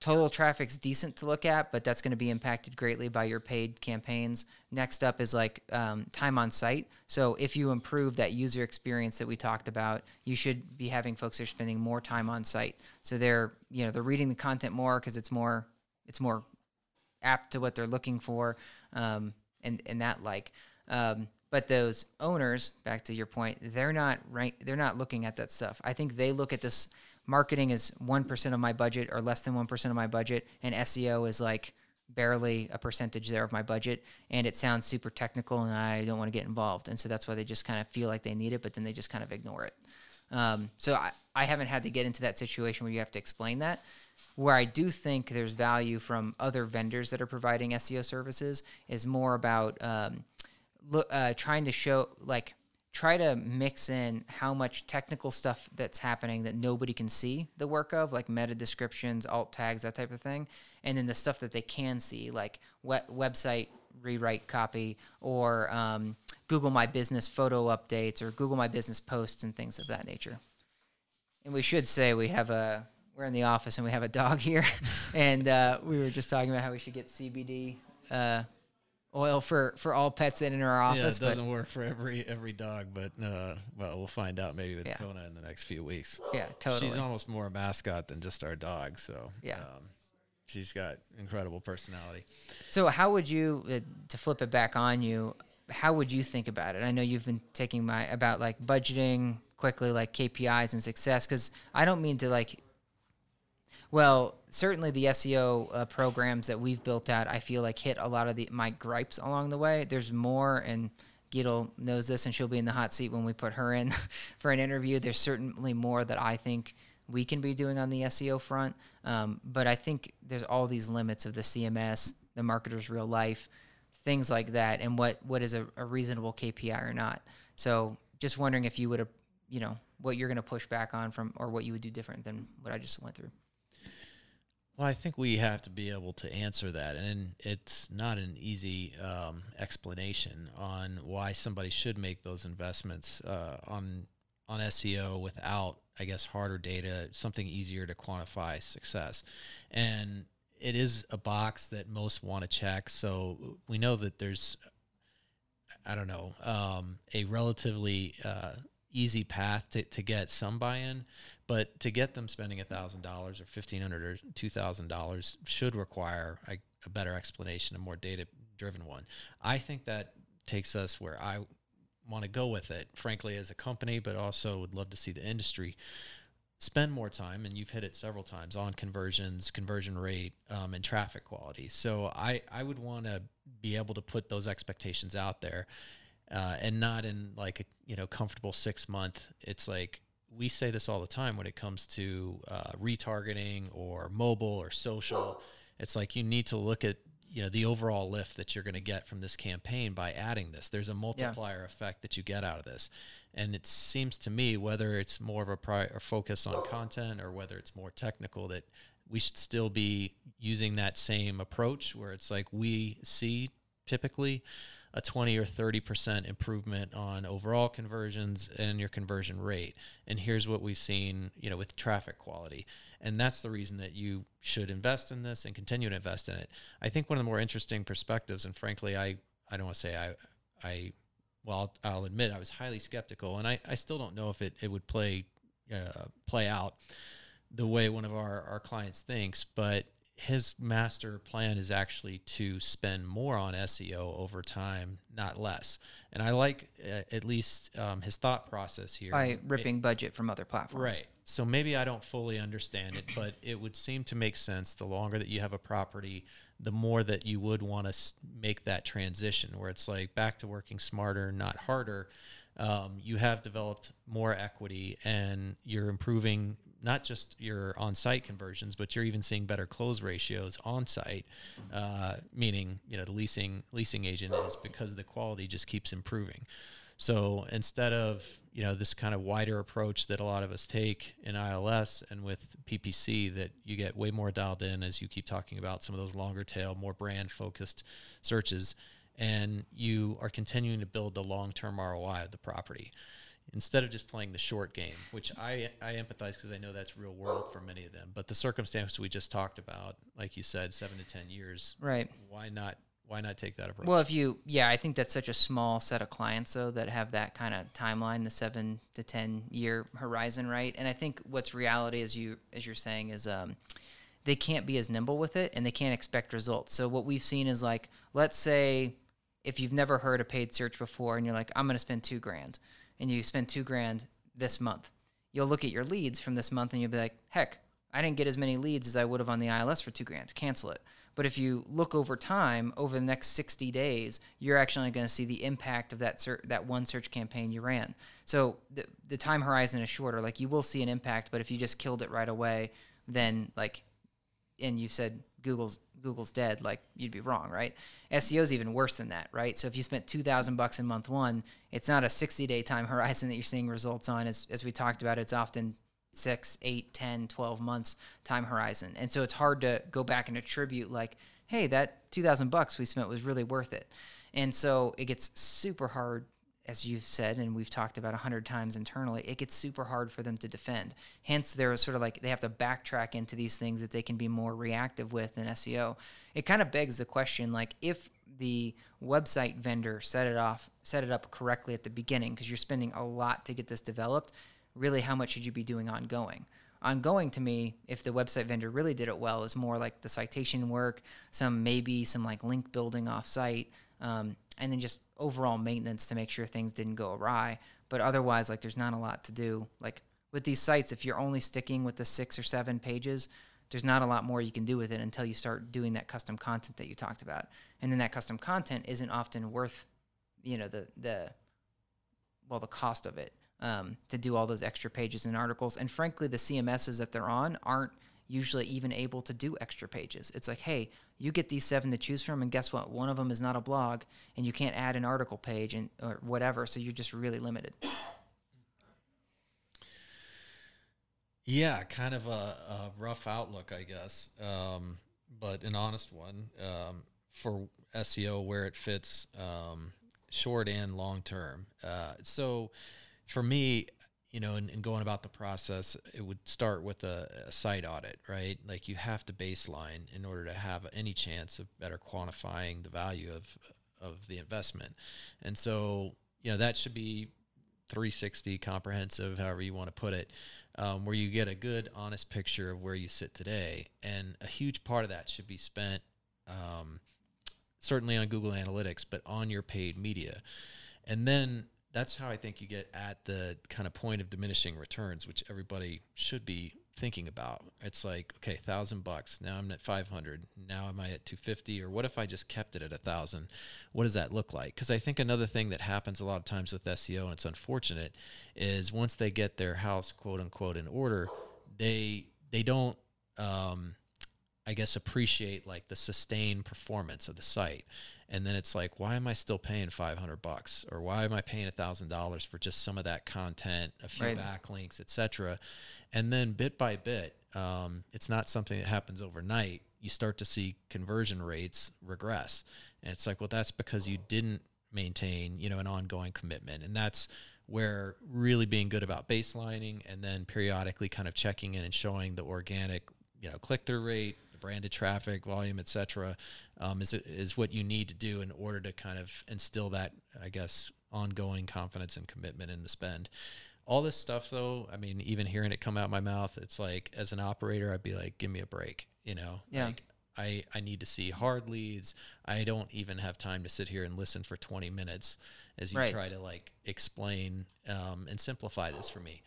total traffic's decent to look at, but that's going to be impacted greatly by your paid campaigns. Next up is like um, time on site. So if you improve that user experience that we talked about, you should be having folks that are spending more time on site. So they're you know they're reading the content more because it's more it's more apt to what they're looking for, um, and and that like. Um, but those owners, back to your point, they're not right. They're not looking at that stuff. I think they look at this. Marketing is one percent of my budget, or less than one percent of my budget, and SEO is like barely a percentage there of my budget. And it sounds super technical, and I don't want to get involved. And so that's why they just kind of feel like they need it, but then they just kind of ignore it. Um, so I, I haven't had to get into that situation where you have to explain that. Where I do think there's value from other vendors that are providing SEO services is more about um, look, uh, trying to show like try to mix in how much technical stuff that's happening that nobody can see the work of, like meta descriptions, alt tags, that type of thing, and then the stuff that they can see, like we- website rewrite copy or um, Google My Business photo updates or Google My Business posts and things of that nature. And we should say we have a we're in the office and we have a dog here, and uh, we were just talking about how we should get CBD uh, oil for for all pets in our office. Yeah, it doesn't work for every every dog, but uh, well, we'll find out maybe with Yeah. Kona in the next few weeks. yeah, totally. She's almost more a mascot than just our dog. So Yeah. um, she's got incredible personality. So how would you uh, to flip it back on you? How would you think about it? I know you've been taking my about like budgeting quickly, like KPIs and success, because I don't mean to like. Well, certainly the SEO uh, programs that we've built out, I feel like hit a lot of the my gripes along the way. There's more, and Gittel knows this, and she'll be in the hot seat when we put her in for an interview. There's certainly more that I think we can be doing on the SEO front, um, but I think there's all these limits of the CMS, the marketer's real life, things like that, and what what is a, a reasonable KPI or not. So just wondering if you would you know, what you're going to push back on from, or what you would do different than what I just went through. Well, I think we have to be able to answer that, and it's not an easy um, explanation on why somebody should make those investments uh, on on SEO without, I guess, harder data, something easier to quantify success, and it is a box that most want to check. So we know that there's, I don't know, um, a relatively uh, easy path to, to get some buy-in, but to get them spending $1,000 or 1,500 or $2,000 should require a, a better explanation, a more data-driven one. I think that takes us where I want to go with it, frankly, as a company, but also would love to see the industry spend more time, and you've hit it several times on conversions, conversion rate, um, and traffic quality. So I, I would want to be able to put those expectations out there, uh, and not in like a you know comfortable six month. It's like we say this all the time when it comes to uh, retargeting or mobile or social. It's like you need to look at you know the overall lift that you're going to get from this campaign by adding this. There's a multiplier effect that you get out of this. And it seems to me, whether it's more of a, pri- focus on content or whether it's more technical, that we should still be using that same approach where it's like we see typically a 20 or 30% improvement on overall conversions and your conversion rate. And here's what we've seen, you know, with traffic quality. And that's the reason that you should invest in this and continue to invest in it. I think one of the more interesting perspectives, and frankly, I, I don't want to say I, I, well, I'll, I'll admit I was highly skeptical, and I, I still don't know if it, it would play uh, play out the way one of our, our clients thinks, but his master plan is actually to spend more on SEO over time, not less. And I like uh, at least um, his thought process here. By ripping budget from other platforms. Right. So maybe I don't fully understand it, but it would seem to make sense. The longer that you have a property, the more that you would want to make that transition where it's like back to working smarter, not harder. Um, you have developed more equity and you're improving not just your on-site conversions, but you're even seeing better close ratios on-site, uh, meaning you know the leasing leasing agent is because the quality just keeps improving. So instead of you know this kind of wider approach that a lot of us take in ILS and with PPC, that you get way more dialed in as you keep talking about some of those longer tail, more brand focused searches, and you are continuing to build the long term ROI of the property instead of just playing the short game, which I, I empathize because I know that's real world for many of them. But the circumstances we just talked about, like you said, seven to 10 years, Right. why not? Why not take that approach? Well, if you, yeah, I think that's such a small set of clients though that have that kind of timeline, the seven to ten year horizon, right? And I think what's reality, as you as you're saying, is um, they can't be as nimble with it, and they can't expect results. So what we've seen is like, let's say, if you've never heard a paid search before, and you're like, I'm going to spend two grand, and you spend two grand this month, you'll look at your leads from this month, and you'll be like, heck, I didn't get as many leads as I would have on the ILS for two grand. Cancel it. But if you look over time, over the next 60 days, you're actually going to see the impact of that ser- that one search campaign you ran. So the, the time horizon is shorter. Like you will see an impact, but if you just killed it right away, then like, and you said Google's Google's dead, like you'd be wrong, right? SEO is even worse than that, right? So if you spent 2,000 bucks in month one, it's not a 60 day time horizon that you're seeing results on. As, as we talked about, it's often six, eight, 10, 12 months time horizon. And so it's hard to go back and attribute like, hey, that 2000 bucks we spent was really worth it. And so it gets super hard as you've said and we've talked about a hundred times internally, it gets super hard for them to defend. Hence, they're sort of like they have to backtrack into these things that they can be more reactive with in SEO. It kind of begs the question, like if the website vendor set it off, set it up correctly at the beginning, because you're spending a lot to get this developed. Really, how much should you be doing ongoing? ongoing to me if the website vendor really did it well is more like the citation work some maybe some like link building off site um, and then just overall maintenance to make sure things didn't go awry. But otherwise like there's not a lot to do. Like with these sites if you're only sticking with the six or seven pages there's not a lot more you can do with it until you start doing that custom content that you talked about. And then that custom content isn't often worth you know the the well the cost of it um, to do all those extra pages and articles. And frankly, the CMSs that they're on aren't usually even able to do extra pages. It's like, hey, you get these seven to choose from, and guess what? One of them is not a blog, and you can't add an article page and or whatever. So you're just really limited. Yeah, kind of a, a rough outlook, I guess, um, but an honest one um, for SEO where it fits um, short and long term. Uh, so for me, you know, and, in, going about the process, it would start with a, a, site audit, right? Like you have to baseline in order to have any chance of better quantifying the value of of the investment. And so, you know, that should be 360 comprehensive, however you want to put it, um, where you get a good, honest picture of where you sit today. And a huge part of that should be spent um, certainly on Google Analytics, but on your paid media. And then that's how I think you get at the kind of point of diminishing returns, which everybody should be thinking about. It's like, okay, thousand bucks. Now I'm at 500. Now am I at 250? Or what if I just kept it at a thousand? What does that look like? Because I think another thing that happens a lot of times with SEO, and it's unfortunate, is once they get their house quote unquote in order, they they don't um, I guess appreciate like the sustained performance of the site and then it's like why am i still paying 500 bucks? Or why am i paying $1000 for just some of that content a few right. backlinks etc and then bit by bit um, it's not something that happens overnight. You start to see conversion rates regress. And it's like well that's because you didn't maintain you know an ongoing commitment. And that's where really being good about baselining and then periodically kind of checking in and showing the organic you know click-through rate branded traffic, volume, etc., um, is is what you need to do in order to kind of instill that, I guess, ongoing confidence and commitment in the spend. All this stuff, though, I mean, even hearing it come out my mouth, it's like as an operator, I'd be like, "Give me a break," you know? Yeah. Like, I, I need to see hard leads. I don't even have time to sit here and listen for 20 minutes as you right. try to like explain um, and simplify this for me.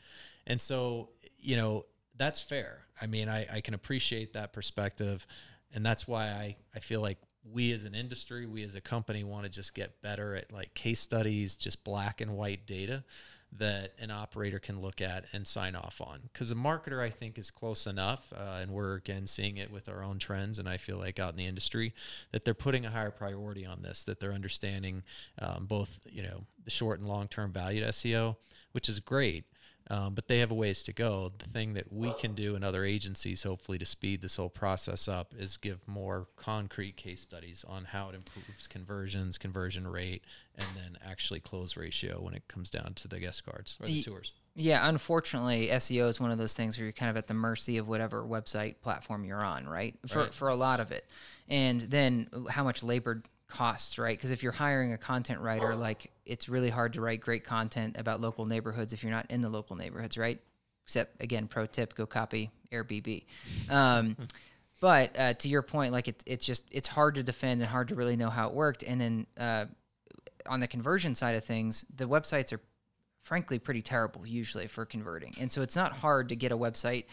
And so, you know, that's fair. I mean, I, I can appreciate that perspective. And that's why I, I feel like we as an industry, we as a company want to just get better at like case studies, just black and white data that an operator can look at and sign off on. Because a marketer, I think, is close enough, uh, and we're again seeing it with our own trends. And I feel like out in the industry that they're putting a higher priority on this, that they're understanding um, both, you know, the short and long term value to SEO, which is great. Um, but they have a ways to go. The thing that we can do and other agencies, hopefully, to speed this whole process up, is give more concrete case studies on how it improves conversions, conversion rate, and then actually close ratio when it comes down to the guest cards or the Ye- tours. Yeah, unfortunately, SEO is one of those things where you're kind of at the mercy of whatever website platform you're on, right? For Right. for a lot of it, and then how much labor costs, right? Because if you're hiring a content writer, like it's really hard to write great content about local neighborhoods if you're not in the local neighborhoods, right? Except again, pro tip: go copy Airbnb. Um, but uh, to your point, like it's it's just it's hard to defend and hard to really know how it worked. And then uh, on the conversion side of things, the websites are frankly pretty terrible usually for converting. And so it's not hard to get a website,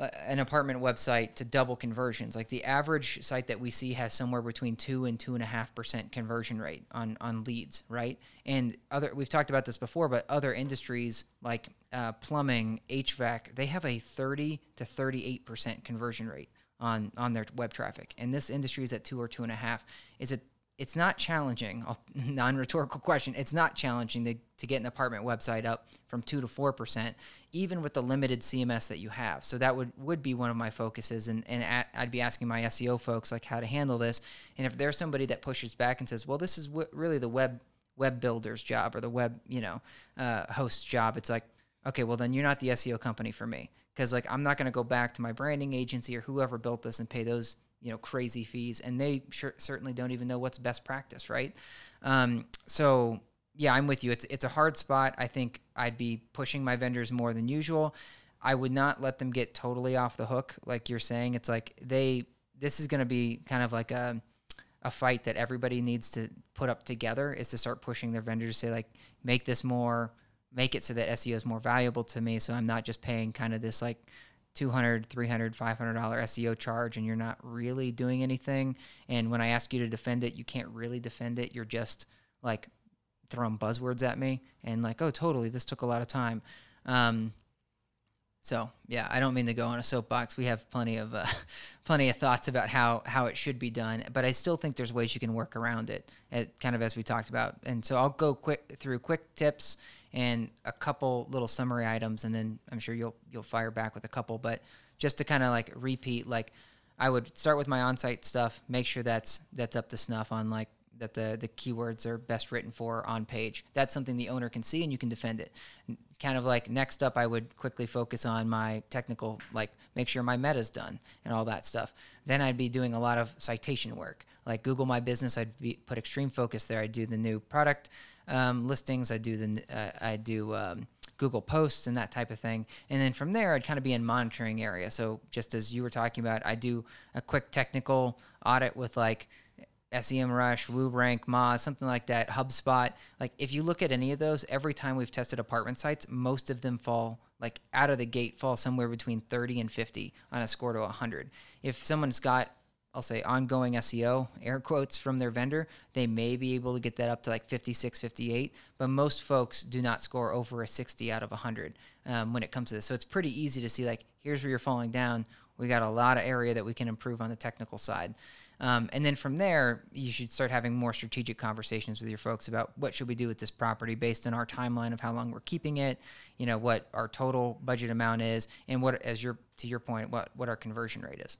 an apartment website to double conversions. Like the average site that we see has somewhere between two and two and a half percent conversion rate on on leads, right? And other we've talked about this before, but other industries like uh, plumbing, HVAC, they have a thirty to thirty eight percent conversion rate on on their web traffic. And this industry is at two or two and a half. Is it it's not challenging I'll- non-rhetorical question it's not challenging to, to get an apartment website up from 2 to 4% even with the limited cms that you have. So that would would be one of my focuses and, and a i'd be asking my seo folks like how to handle this. And if there's somebody that pushes back and says well this is really the web web builder's job or the web you know uh, host's job it's like okay well then you're not the seo company for me. Because like i'm not going to go back to my branding agency or whoever built this and pay those you know crazy fees and they sure, certainly don't even know what's best practice right? Um, so yeah i'm with you. It's it's a hard spot. I think i'd be pushing my vendors more than usual. I would not let them get totally off the hook like you're saying. It's like they this is going to be kind of like a a fight that everybody needs to put up together is to start pushing their vendors to say like make this more make it so that SEO is more valuable to me so I'm not just paying kind of this like 200 300 500 dollar SEO charge and you're not really doing anything and when I ask you to defend it you can't really defend it you're just like throwing buzzwords at me and like oh totally this took a lot of time um so yeah, I don't mean to go on a soapbox. We have plenty of uh, plenty of thoughts about how how it should be done, but I still think there's ways you can work around it. It kind of as we talked about, and so I'll go quick through quick tips and a couple little summary items, and then I'm sure you'll you'll fire back with a couple. But just to kind of like repeat, like I would start with my on-site stuff, make sure that's that's up to snuff on like that the the keywords are best written for on page. That's something the owner can see and you can defend it. Kind of like next up, I would quickly focus on my technical, like make sure my meta's done and all that stuff. Then I'd be doing a lot of citation work, like Google My Business. I'd be, put extreme focus there. I'd do the new product um, listings. I do the uh, I do um, Google Posts and that type of thing. And then from there, I'd kind of be in monitoring area. So just as you were talking about, I do a quick technical audit with like SEMrush, WooRank, Moz, something like that, HubSpot. Like if you look at any of those, every time we've tested apartment sites, most of them fall like out of the gate fall somewhere between 30 and 50 on a score to 100. If someone's got I'll say ongoing SEO, air quotes from their vendor, they may be able to get that up to like 56, 58, but most folks do not score over a 60 out of 100 um, when it comes to this. So it's pretty easy to see like, here's where you're falling down. We got a lot of area that we can improve on the technical side. Um, and then from there, you should start having more strategic conversations with your folks about what should we do with this property based on our timeline of how long we're keeping it, you know, what our total budget amount is, and what, as your to your point, what what our conversion rate is.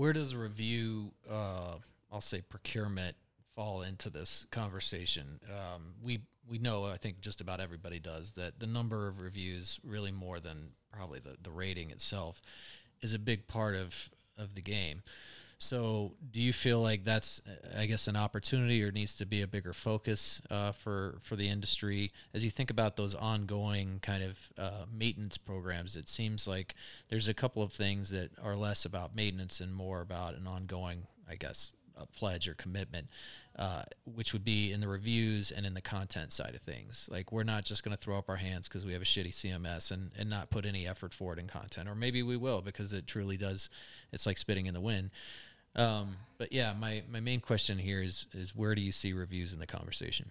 Where does review, uh, I'll say procurement, fall into this conversation? Um, we we know, I think just about everybody does, that the number of reviews, really more than probably the, the rating itself, is a big part of, of the game. So, do you feel like that's, I guess, an opportunity or needs to be a bigger focus uh, for for the industry as you think about those ongoing kind of uh, maintenance programs? It seems like there's a couple of things that are less about maintenance and more about an ongoing, I guess, pledge or commitment, uh, which would be in the reviews and in the content side of things. Like we're not just going to throw up our hands because we have a shitty CMS and, and not put any effort forward in content, or maybe we will because it truly does. It's like spitting in the wind. Um, but yeah, my, my main question here is is where do you see reviews in the conversation?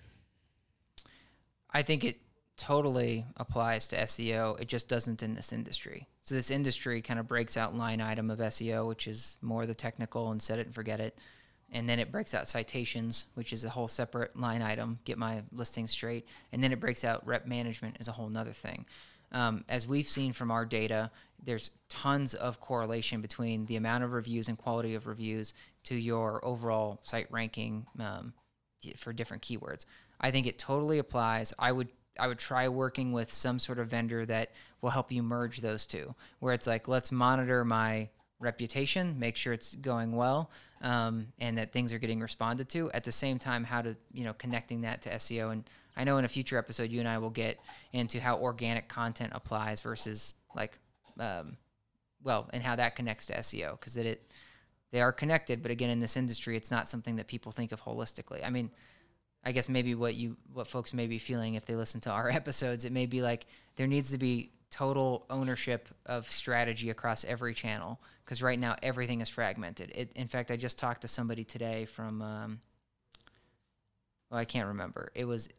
I think it totally applies to SEO. It just doesn't in this industry. So this industry kind of breaks out line item of SEO, which is more the technical and set it and forget it. and then it breaks out citations, which is a whole separate line item. Get my listing straight, and then it breaks out rep management is a whole nother thing. Um, as we've seen from our data, there's tons of correlation between the amount of reviews and quality of reviews to your overall site ranking um, for different keywords. I think it totally applies. I would I would try working with some sort of vendor that will help you merge those two, where it's like let's monitor my reputation, make sure it's going well, um, and that things are getting responded to. At the same time, how to you know connecting that to SEO. And I know in a future episode, you and I will get into how organic content applies versus like, um, well, and how that connects to SEO because it, it they are connected. But again, in this industry, it's not something that people think of holistically. I mean I guess maybe what you what folks may be feeling if they listen to our episodes, it may be like there needs to be total ownership of strategy across every channel because right now everything is fragmented. It, in fact, I just talked to somebody today from, um, well, I can't remember. It was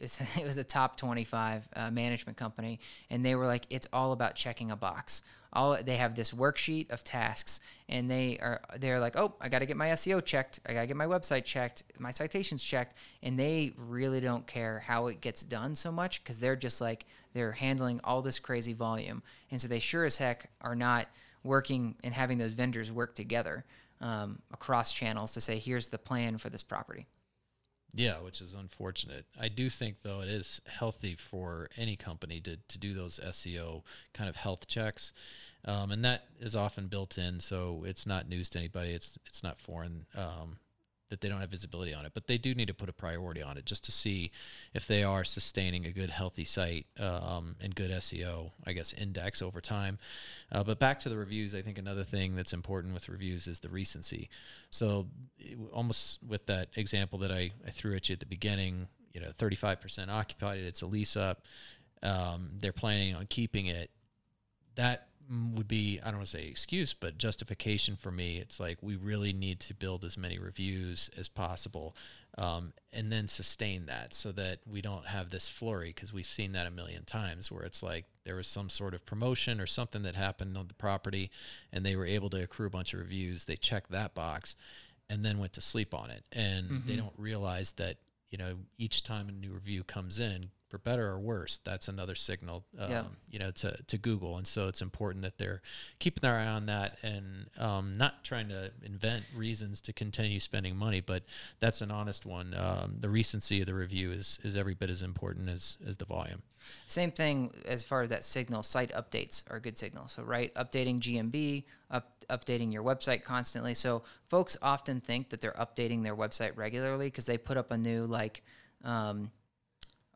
it was a top 25 uh, management company and they were like it's all about checking a box. All they have this worksheet of tasks and they are they're like oh i got to get my seo checked. I got to get my website checked my citations checked. And they really don't care how it gets done so much because they're just like they're handling all this crazy volume. And so they sure as heck are not working and having those vendors work together um, across channels to say here's the plan for this property yeah, which is unfortunate. I do think though it is healthy for any company to to do those SEO kind of health checks, um, and that is often built in, so it's not news to anybody. It's it's not foreign. Um, that they don't have visibility on it, but they do need to put a priority on it just to see if they are sustaining a good, healthy site um, and good SEO, I guess, index over time. Uh, but back to the reviews, I think another thing that's important with reviews is the recency. So, almost with that example that I, I threw at you at the beginning, you know, 35% occupied, it's a lease up. Um, they're planning on keeping it. That would be I don't want to say excuse, but justification for me. It's like we really need to build as many reviews as possible, um, and then sustain that so that we don't have this flurry because we've seen that a million times where it's like there was some sort of promotion or something that happened on the property, and they were able to accrue a bunch of reviews. They checked that box, and then went to sleep on it, and mm-hmm. they don't realize that you know each time a new review comes in for better or worse, that's another signal, um, yeah. you know, to, to Google. And so it's important that they're keeping their eye on that and um, not trying to invent reasons to continue spending money, but that's an honest one. Um, the recency of the review is, is every bit as important as, as the volume. Same thing as far as that signal. Site updates are a good signal. So, right, updating GMB, up, updating your website constantly. So, folks often think that they're updating their website regularly because they put up a new, like, um,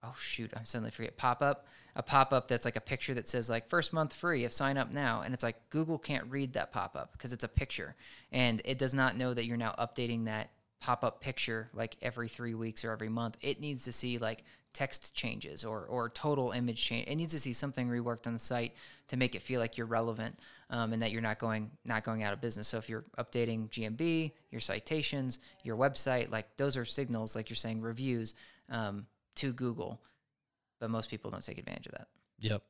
oh shoot, I'm suddenly forget pop up a pop up that's like a picture that says like first month free if sign up now, and it's like Google can't read that pop up because it's a picture, and it does not know that you're now updating that pop up picture like every three weeks or every month. It needs to see like text changes or or total image change. It needs to see something reworked on the site to make it feel like you're relevant um, and that you're not going not going out of business. So if you're updating GMB, your citations, your website, like those are signals, like you're saying, reviews. Um, to Google, but most people don't take advantage of that. Yep.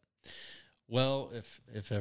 Well, if if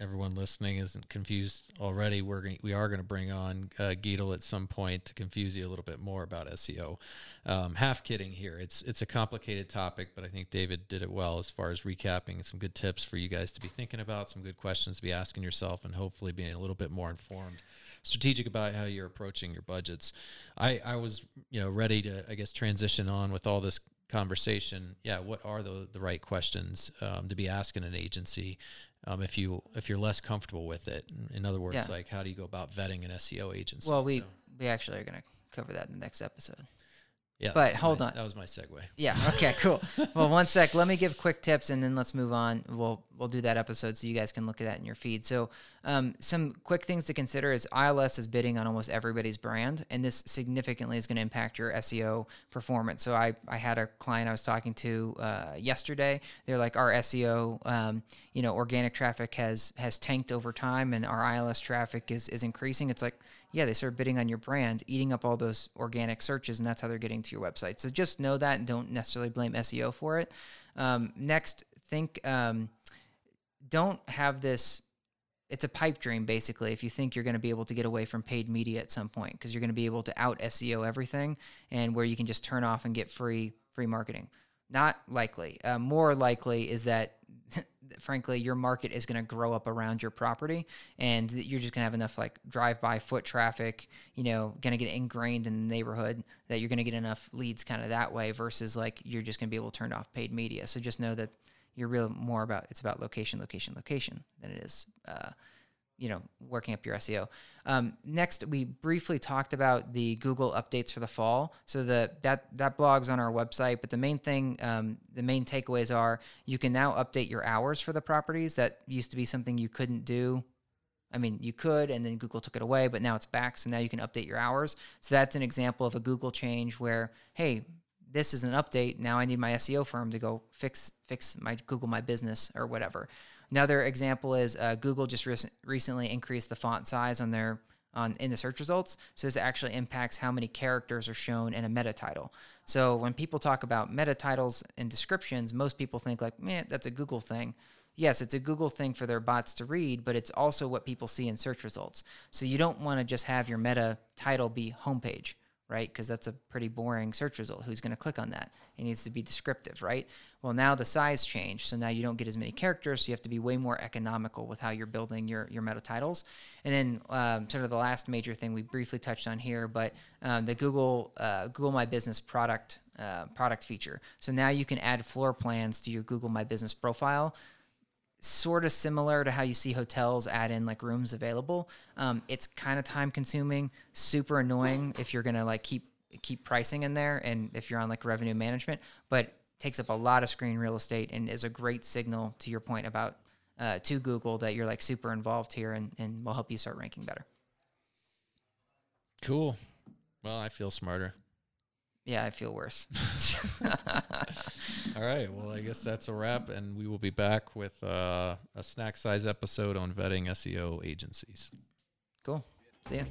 everyone listening isn't confused already, we're going we are going to bring on uh, Geetle at some point to confuse you a little bit more about SEO. Um, half kidding here. It's it's a complicated topic, but I think David did it well as far as recapping some good tips for you guys to be thinking about, some good questions to be asking yourself, and hopefully being a little bit more informed strategic about how you're approaching your budgets. I, I was, you know, ready to, I guess, transition on with all this conversation, yeah, what are the the right questions um, to be asking an agency um, if you if you're less comfortable with it? In other words, yeah. like how do you go about vetting an SEO agency? Well, we so. we actually are going to cover that in the next episode. Yeah, but hold my, on. That was my segue. Yeah. Okay. Cool. well, one sec. Let me give quick tips, and then let's move on. We'll we'll do that episode so you guys can look at that in your feed. So, um, some quick things to consider is ILS is bidding on almost everybody's brand, and this significantly is going to impact your SEO performance. So, I I had a client I was talking to uh, yesterday. They're like, our SEO, um, you know, organic traffic has has tanked over time, and our ILS traffic is is increasing. It's like yeah, they start bidding on your brand, eating up all those organic searches, and that's how they're getting to your website. So just know that and don't necessarily blame SEO for it. Um, next, think, um, don't have this it's a pipe dream basically if you think you're going to be able to get away from paid media at some point because you're going to be able to out SEO everything and where you can just turn off and get free free marketing. Not likely. Uh, more likely is that frankly your market is going to grow up around your property and you're just going to have enough like drive by foot traffic, you know, going to get ingrained in the neighborhood that you're going to get enough leads kind of that way versus like you're just going to be able to turn off paid media. So just know that you're real more about it's about location, location, location than it is, uh, you know, working up your SEO. Um, next, we briefly talked about the Google updates for the fall. So the that that blog's on our website, but the main thing, um, the main takeaways are you can now update your hours for the properties. That used to be something you couldn't do. I mean, you could, and then Google took it away, but now it's back. So now you can update your hours. So that's an example of a Google change where, hey, this is an update. Now I need my SEO firm to go fix fix my Google My Business or whatever. Another example is uh, Google just re- recently increased the font size on their on in the search results. So this actually impacts how many characters are shown in a meta title. So when people talk about meta titles and descriptions, most people think like, man, that's a Google thing. Yes, it's a Google thing for their bots to read, but it's also what people see in search results. So you don't want to just have your meta title be homepage right? Because that's a pretty boring search result. Who's going to click on that? It needs to be descriptive, right? Well, now the size changed, so now you don't get as many characters, so you have to be way more economical with how you're building your your meta titles. And then um, sort of the last major thing we briefly touched on here, but um, the Google uh, Google My Business product uh, product feature. So now you can add floor plans to your Google My Business profile sort of similar to how you see hotels add in like rooms available. Um, it's kind of time consuming, super annoying if you're gonna like keep keep pricing in there, and if you're on like revenue management, but takes up a lot of screen real estate and is a great signal to your point about uh, to Google that you're like super involved here and, and will help you start ranking better. Cool. Well, I feel smarter. Yeah, I feel worse. All right. Well, I guess that's a wrap, and we will be back with uh, a snack size episode on vetting SEO agencies. Cool. See ya.